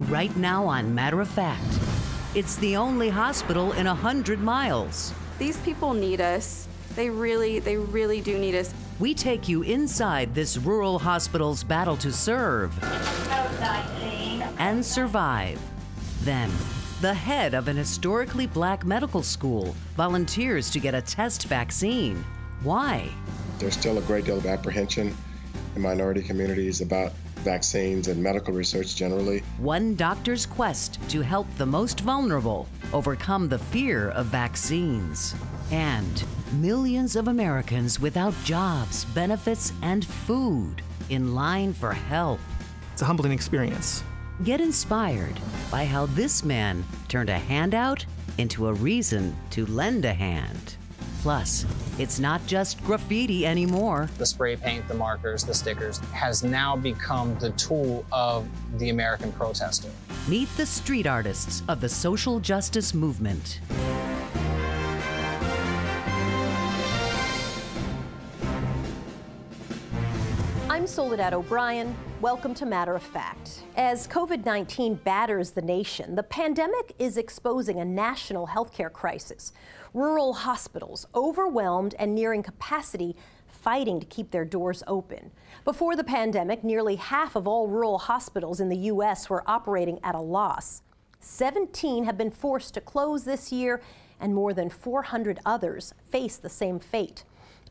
Right now on Matter of Fact, it's the only hospital in a hundred miles. These people need us. They really, they really do need us. We take you inside this rural hospital's battle to serve and survive. Then, the head of an historically black medical school volunteers to get a test vaccine. Why? There's still a great deal of apprehension in minority communities about vaccines and medical research generally. One doctor's quest to help the most vulnerable overcome the fear of vaccines. And millions of Americans without jobs, benefits, and food in line for help. It's a humbling experience. Get inspired by how this man turned a handout into a reason to lend a hand. Plus, it's not just graffiti anymore. The spray paint, the markers, the stickers has now become the tool of the American protester. Meet the street artists of the social justice movement. Soledad O'Brien. Welcome to Matter of Fact. As COVID 19 batters the nation, the pandemic is exposing a national healthcare crisis. Rural hospitals overwhelmed and nearing capacity, fighting to keep their doors open. Before the pandemic, nearly half of all rural hospitals in the U.S. were operating at a loss. 17 have been forced to close this year, and more than 400 others face the same fate.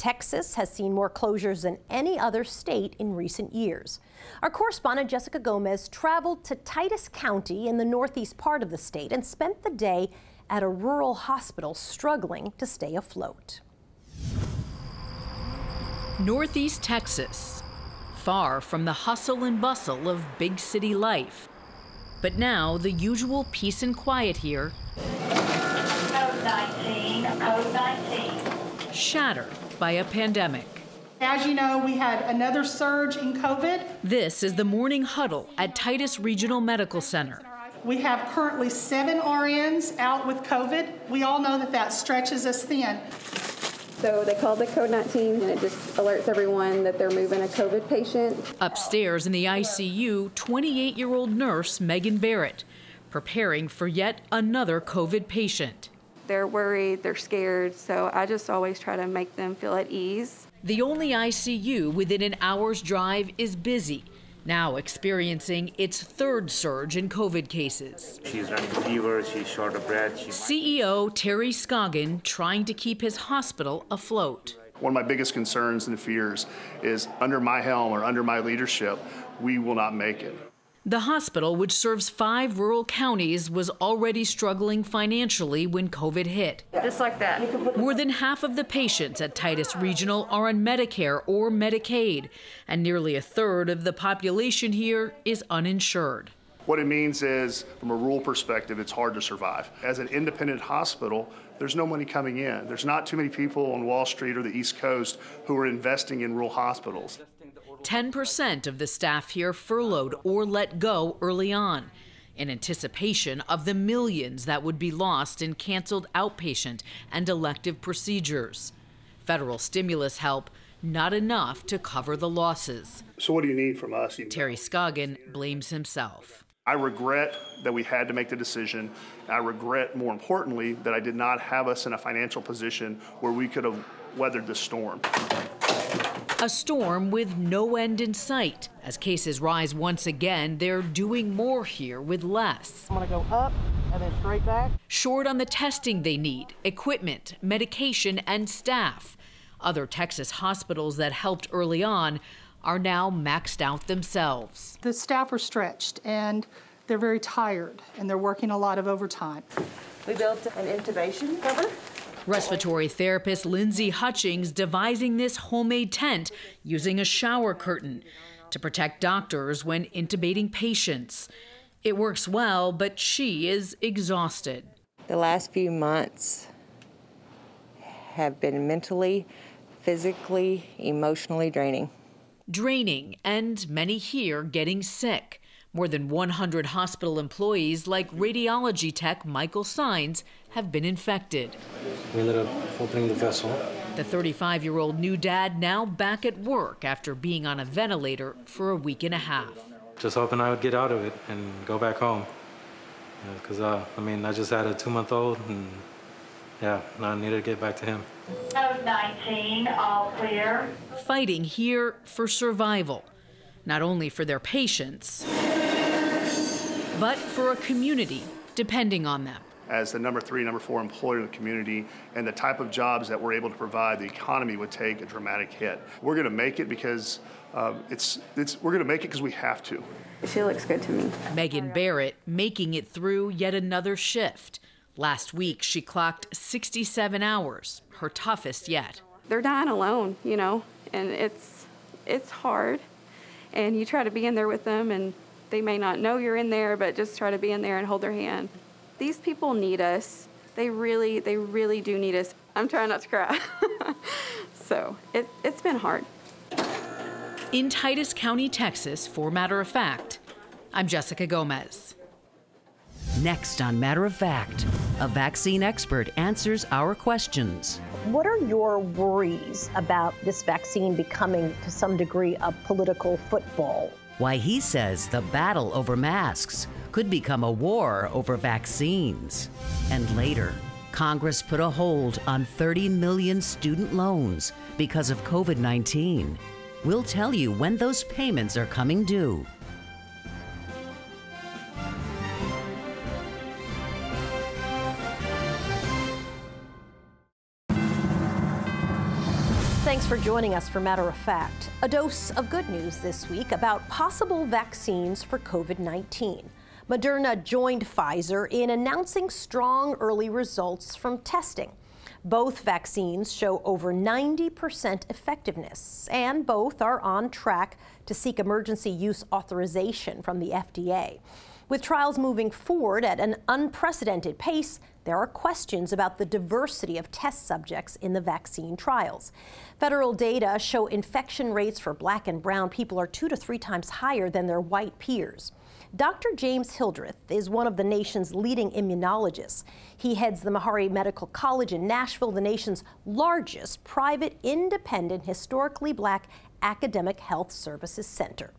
Texas has seen more closures than any other state in recent years. Our correspondent Jessica Gomez traveled to Titus County in the northeast part of the state and spent the day at a rural hospital struggling to stay afloat. Northeast Texas, far from the hustle and bustle of big city life. But now the usual peace and quiet here shattered by a pandemic. As you know, we had another surge in COVID. This is the morning huddle at Titus Regional Medical Center. We have currently seven RNs out with COVID. We all know that that stretches us thin. So they called the code 19 and it just alerts everyone that they're moving a COVID patient. Upstairs in the ICU, 28 year old nurse Megan Barrett, preparing for yet another COVID patient. They're worried, they're scared, so I just always try to make them feel at ease. The only ICU within an hour's drive is busy, now experiencing its third surge in COVID cases. She's running fever, she's short of breath. She CEO Terry Scoggin trying to keep his hospital afloat. One of my biggest concerns and fears is under my helm or under my leadership, we will not make it. The hospital, which serves five rural counties, was already struggling financially when COVID hit. Just like that. More than half of the patients at Titus Regional are on Medicare or Medicaid, and nearly a third of the population here is uninsured. What it means is, from a rural perspective, it's hard to survive. As an independent hospital, there's no money coming in. There's not too many people on Wall Street or the East Coast who are investing in rural hospitals. 10% of the staff here furloughed or let go early on in anticipation of the millions that would be lost in canceled outpatient and elective procedures. Federal stimulus help not enough to cover the losses. So, what do you need from us? Terry Scoggin blames himself. I regret that we had to make the decision. I regret, more importantly, that I did not have us in a financial position where we could have weathered the storm. A storm with no end in sight. As cases rise once again, they're doing more here with less. I'm gonna go up and then straight back. Short on the testing they need, equipment, medication, and staff. Other Texas hospitals that helped early on are now maxed out themselves. The staff are stretched and they're very tired and they're working a lot of overtime. We built an intubation cover. Respiratory therapist Lindsay Hutchings devising this homemade tent using a shower curtain to protect doctors when intubating patients. It works well, but she is exhausted. The last few months have been mentally, physically, emotionally draining. Draining, and many here getting sick. More than 100 hospital employees, like radiology tech Michael Signs, have been infected. We ended up opening the vessel. The 35 year old new dad now back at work after being on a ventilator for a week and a half. just hoping I would get out of it and go back home. Because, uh, I mean, I just had a two month old, and yeah, I needed to get back to him. Code 19, all clear. Fighting here for survival, not only for their patients, but for a community depending on them. As the number three, number four employer in the community and the type of jobs that we're able to provide, the economy would take a dramatic hit. We're going to make it because um, it's, it's, we're going to make it because we have to. She looks good to me. Megan Barrett making it through yet another shift. Last week, she clocked 67 hours, her toughest yet. They're dying alone, you know, and it's it's hard. And you try to be in there with them, and they may not know you're in there, but just try to be in there and hold their hand. These people need us. They really, they really do need us. I'm trying not to cry. so it, it's been hard. In Titus County, Texas, for matter of fact, I'm Jessica Gomez. Next on Matter of Fact, a vaccine expert answers our questions. What are your worries about this vaccine becoming, to some degree, a political football? Why he says the battle over masks could become a war over vaccines. And later, Congress put a hold on 30 million student loans because of COVID 19. We'll tell you when those payments are coming due. For joining us for Matter of Fact. A dose of good news this week about possible vaccines for COVID 19. Moderna joined Pfizer in announcing strong early results from testing. Both vaccines show over 90% effectiveness, and both are on track to seek emergency use authorization from the FDA. With trials moving forward at an unprecedented pace, there are questions about the diversity of test subjects in the vaccine trials. Federal data show infection rates for black and brown people are two to three times higher than their white peers. Dr. James Hildreth is one of the nation's leading immunologists. He heads the Meharry Medical College in Nashville, the nation's largest private, independent, historically black academic health services center.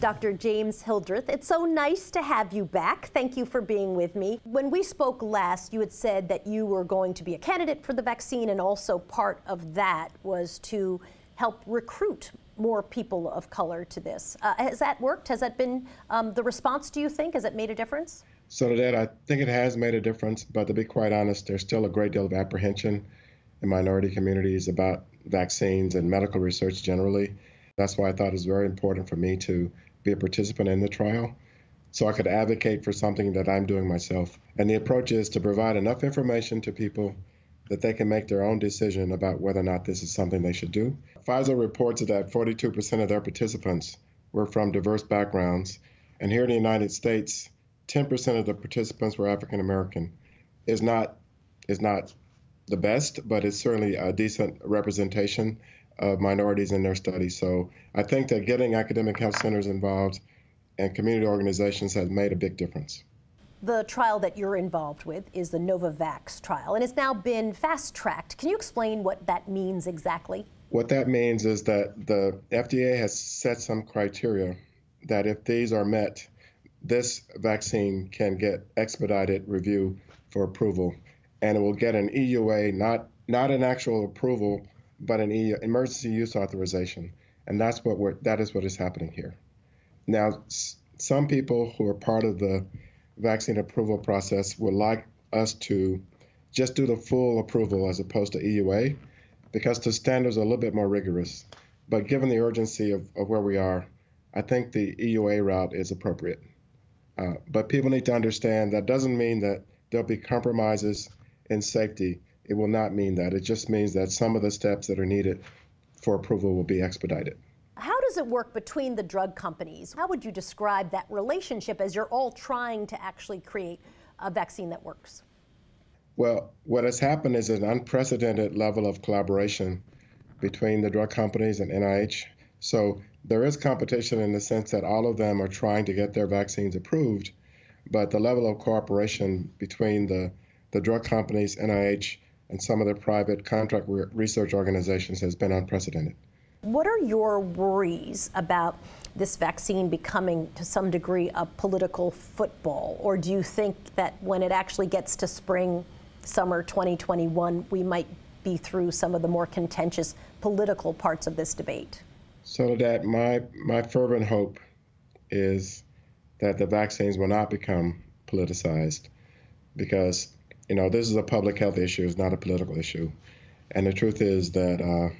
Dr. James Hildreth, it's so nice to have you back. Thank you for being with me. When we spoke last, you had said that you were going to be a candidate for the vaccine, and also part of that was to help recruit more people of color to this. Uh, has that worked? Has that been um, the response, do you think? Has it made a difference? So, to that, I think it has made a difference, but to be quite honest, there's still a great deal of apprehension in minority communities about vaccines and medical research generally. That's why I thought it was very important for me to be a participant in the trial so I could advocate for something that I'm doing myself. And the approach is to provide enough information to people that they can make their own decision about whether or not this is something they should do. Pfizer reports that 42% of their participants were from diverse backgrounds, and here in the United States, 10% of the participants were African American. Is not is not the best, but it's certainly a decent representation of minorities in their studies. So I think that getting academic health centers involved and community organizations has made a big difference. The trial that you're involved with is the Novavax trial, and it's now been fast tracked. Can you explain what that means exactly? What that means is that the FDA has set some criteria that if these are met, this vaccine can get expedited review for approval, and it will get an EUA, not not an actual approval, but an emergency use authorization, and that's what we're, that is what is happening here. Now, s- some people who are part of the vaccine approval process would like us to just do the full approval as opposed to EUA because the standards are a little bit more rigorous. But given the urgency of, of where we are, I think the EUA route is appropriate. Uh, but people need to understand that doesn't mean that there'll be compromises in safety. It will not mean that. It just means that some of the steps that are needed for approval will be expedited. How does it work between the drug companies? How would you describe that relationship as you're all trying to actually create a vaccine that works? Well, what has happened is an unprecedented level of collaboration between the drug companies and NIH. So there is competition in the sense that all of them are trying to get their vaccines approved, but the level of cooperation between the, the drug companies, NIH, and some of the private contract re- research organizations has been unprecedented. What are your worries about this vaccine becoming to some degree a political football? Or do you think that when it actually gets to spring, summer 2021, we might be through some of the more contentious political parts of this debate? So that my my fervent hope is that the vaccines will not become politicized because you know this is a public health issue, it's not a political issue. And the truth is that uh,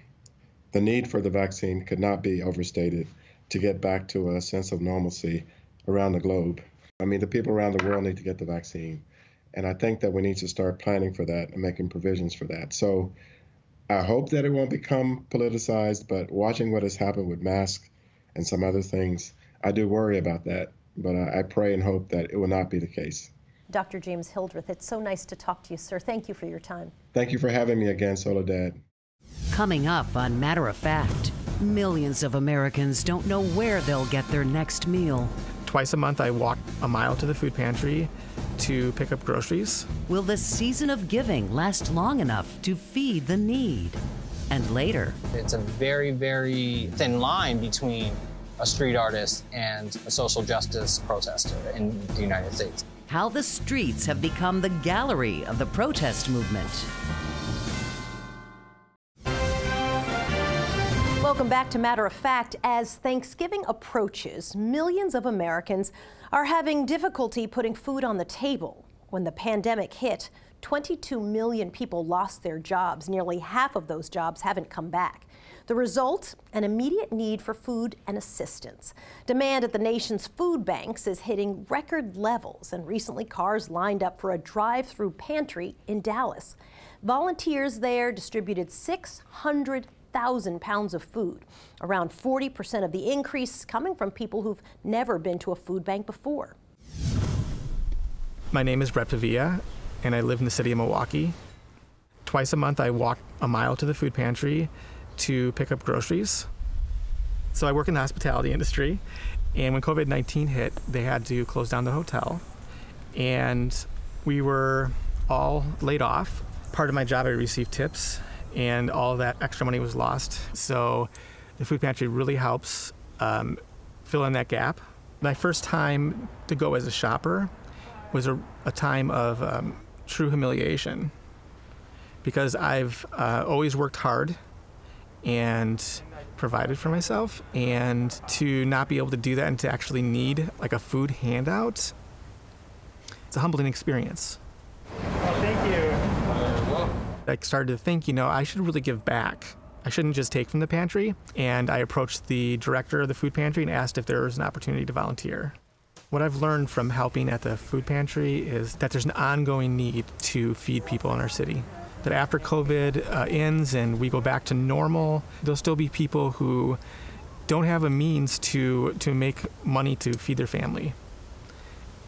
the need for the vaccine could not be overstated to get back to a sense of normalcy around the globe. I mean, the people around the world need to get the vaccine. And I think that we need to start planning for that and making provisions for that. So I hope that it won't become politicized, but watching what has happened with masks and some other things, I do worry about that. But I, I pray and hope that it will not be the case. Dr. James Hildreth, it's so nice to talk to you, sir. Thank you for your time. Thank you for having me again, Soledad. Coming up on Matter of Fact, millions of Americans don't know where they'll get their next meal. Twice a month, I walk a mile to the food pantry to pick up groceries. Will the season of giving last long enough to feed the need? And later, It's a very, very thin line between a street artist and a social justice protester in the United States. How the streets have become the gallery of the protest movement. Welcome back to Matter of Fact. As Thanksgiving approaches, millions of Americans are having difficulty putting food on the table. When the pandemic hit, 22 million people lost their jobs. Nearly half of those jobs haven't come back. The result? An immediate need for food and assistance. Demand at the nation's food banks is hitting record levels, and recently cars lined up for a drive through pantry in Dallas. Volunteers there distributed 600,000 pounds of food, around 40% of the increase coming from people who've never been to a food bank before. My name is Brett Pavia, and I live in the city of Milwaukee. Twice a month, I walk a mile to the food pantry to pick up groceries. So I work in the hospitality industry, and when COVID 19 hit, they had to close down the hotel, and we were all laid off. Part of my job, I received tips, and all that extra money was lost. So the food pantry really helps um, fill in that gap. My first time to go as a shopper was a, a time of um, true humiliation because I've uh, always worked hard and provided for myself, and to not be able to do that and to actually need like a food handout, it's a humbling experience. well, thank you. I started to think, you know, I should really give back. I shouldn't just take from the pantry. And I approached the director of the food pantry and asked if there was an opportunity to volunteer. What I've learned from helping at the food pantry is that there's an ongoing need to feed people in our city. That after COVID uh, ends and we go back to normal, there'll still be people who don't have a means to, to make money to feed their family.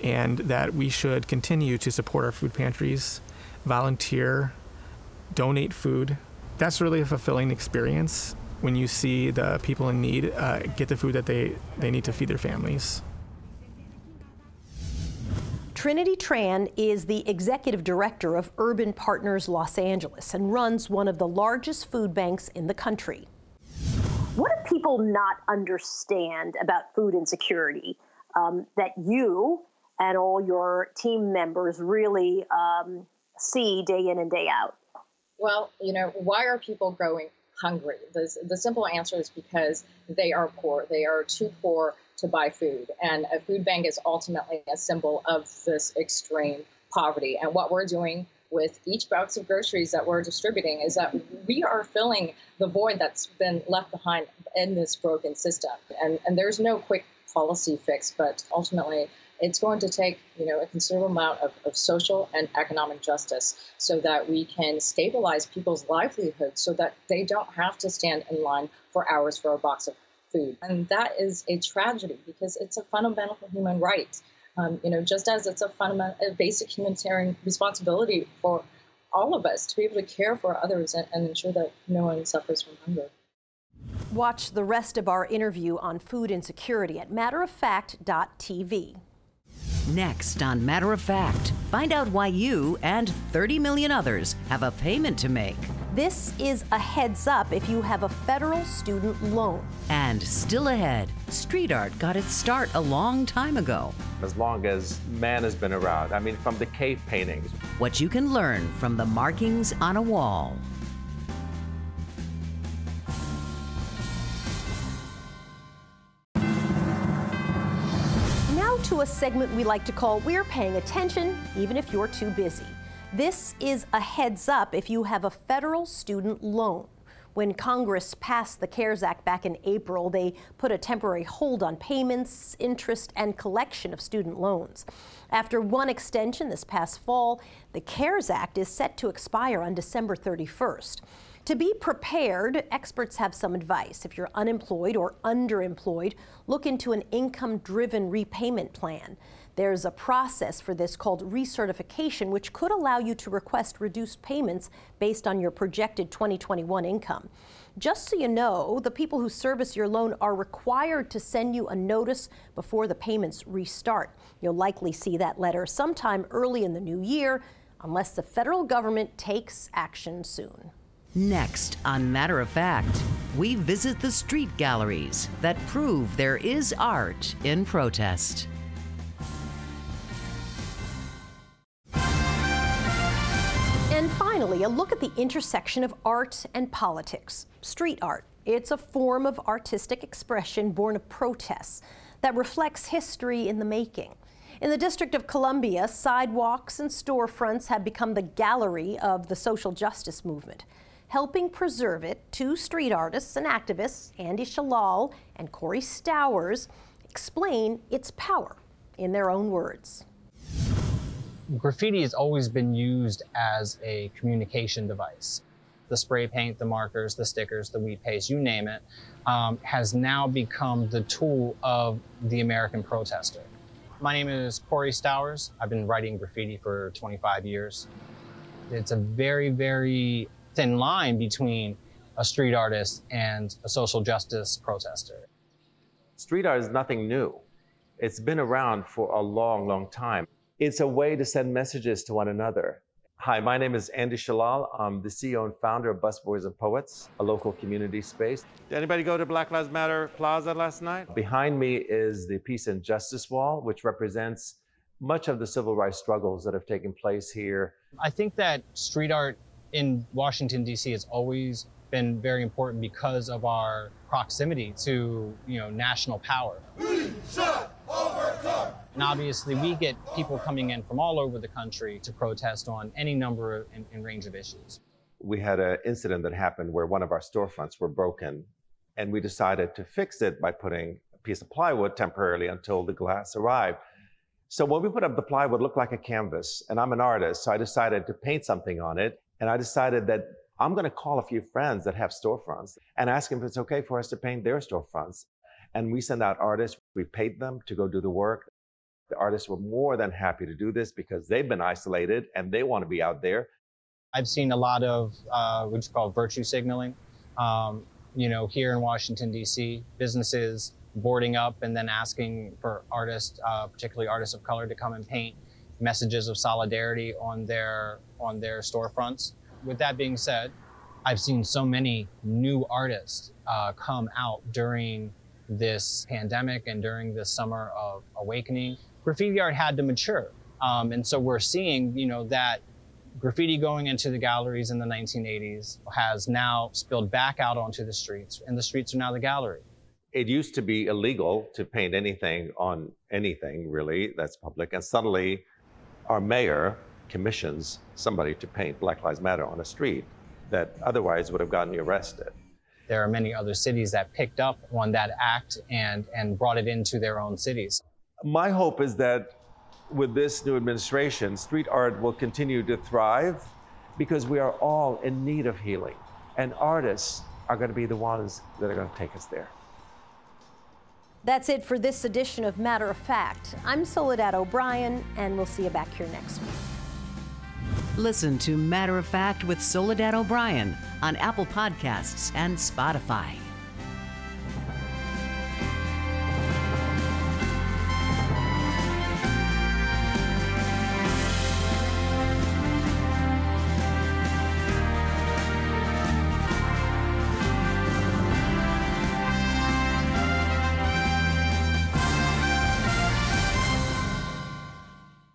And that we should continue to support our food pantries, volunteer, donate food. That's really a fulfilling experience when you see the people in need uh, get the food that they, they need to feed their families. Trinity Tran is the executive director of Urban Partners Los Angeles and runs one of the largest food banks in the country. What do people not understand about food insecurity um, that you and all your team members really um, see day in and day out? Well, you know, why are people going hungry? The, the simple answer is because they are poor. They are too poor to buy food. And a food bank is ultimately a symbol of this extreme poverty. And what we're doing with each box of groceries that we're distributing is that we are filling the void that's been left behind in this broken system. And, and there's no quick policy fix, but ultimately, it's going to take you know a considerable amount of, of social and economic justice so that we can stabilize people's livelihoods so that they don't have to stand in line for hours for a box of food and that is a tragedy because it's a fundamental human right um, you know just as it's a fundamental a basic humanitarian responsibility for all of us to be able to care for others and, and ensure that no one suffers from hunger Watch the rest of our interview on food insecurity at matteroffact.tv. Next on Matter of Fact, find out why you and 30 million others have a payment to make. This is a heads up if you have a federal student loan. And still ahead, street art got its start a long time ago. As long as man has been around, I mean, from the cave paintings. What you can learn from the markings on a wall. Now to a segment we like to call We're Paying Attention, even if you're too busy. This is a heads up if you have a federal student loan. When Congress passed the CARES Act back in April, they put a temporary hold on payments, interest, and collection of student loans. After one extension this past fall, the CARES Act is set to expire on December 31st. To be prepared, experts have some advice. If you're unemployed or underemployed, look into an income driven repayment plan. There's a process for this called recertification, which could allow you to request reduced payments based on your projected 2021 income. Just so you know, the people who service your loan are required to send you a notice before the payments restart. You'll likely see that letter sometime early in the new year, unless the federal government takes action soon. Next, on Matter of Fact, we visit the street galleries that prove there is art in protest. And finally, a look at the intersection of art and politics. Street art. It's a form of artistic expression born of protests that reflects history in the making. In the District of Columbia, sidewalks and storefronts have become the gallery of the social justice movement. Helping preserve it, two street artists and activists, Andy Shalal and Corey Stowers, explain its power in their own words graffiti has always been used as a communication device. The spray paint, the markers, the stickers, the wheat paste, you name it, um, has now become the tool of the American protester. My name is Corey Stowers. I've been writing graffiti for 25 years. It's a very, very thin line between a street artist and a social justice protester. Street art is nothing new. It's been around for a long, long time. It's a way to send messages to one another. Hi, my name is Andy Shalal. I'm the CEO and founder of Busboys and Poets, a local community space. Did anybody go to Black Lives Matter Plaza last night? Behind me is the Peace and Justice Wall, which represents much of the civil rights struggles that have taken place here. I think that street art in Washington, D.C. has always been very important because of our proximity to, you know, national power. And obviously, we get people coming in from all over the country to protest on any number and, and range of issues. We had an incident that happened where one of our storefronts were broken, and we decided to fix it by putting a piece of plywood temporarily until the glass arrived. So when we put up the plywood, looked like a canvas, and I'm an artist, so I decided to paint something on it, and I decided that I'm going to call a few friends that have storefronts and ask them if it's okay for us to paint their storefronts. And we send out artists, we paid them to go do the work. The artists were more than happy to do this because they've been isolated and they want to be out there. I've seen a lot of uh, what you call virtue signaling. Um, you know, here in Washington, D.C., businesses boarding up and then asking for artists, uh, particularly artists of color, to come and paint messages of solidarity on their on their storefronts. With that being said, I've seen so many new artists uh, come out during this pandemic and during this summer of awakening graffiti art had to mature. Um, and so we're seeing, you know, that graffiti going into the galleries in the 1980s has now spilled back out onto the streets, and the streets are now the gallery. It used to be illegal to paint anything on anything, really, that's public. And suddenly, our mayor commissions somebody to paint Black Lives Matter on a street that otherwise would have gotten you arrested. There are many other cities that picked up on that act and, and brought it into their own cities. My hope is that with this new administration, street art will continue to thrive because we are all in need of healing. And artists are going to be the ones that are going to take us there. That's it for this edition of Matter of Fact. I'm Soledad O'Brien, and we'll see you back here next week. Listen to Matter of Fact with Soledad O'Brien on Apple Podcasts and Spotify.